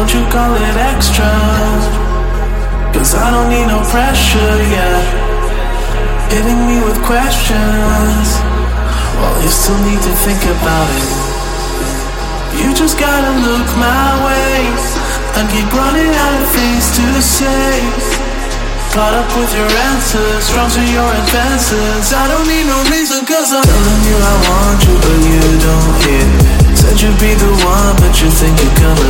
Don't you call it extra? Cause I don't need no pressure, yeah. Hitting me with questions. Well, you still need to think about it. You just gotta look my way and keep running out of things to say. Caught up with your answers, wrong to your advances. I don't need no reason, cause I'm telling you I want you, but you don't hear. Said you'd be the one, but you think you're coming.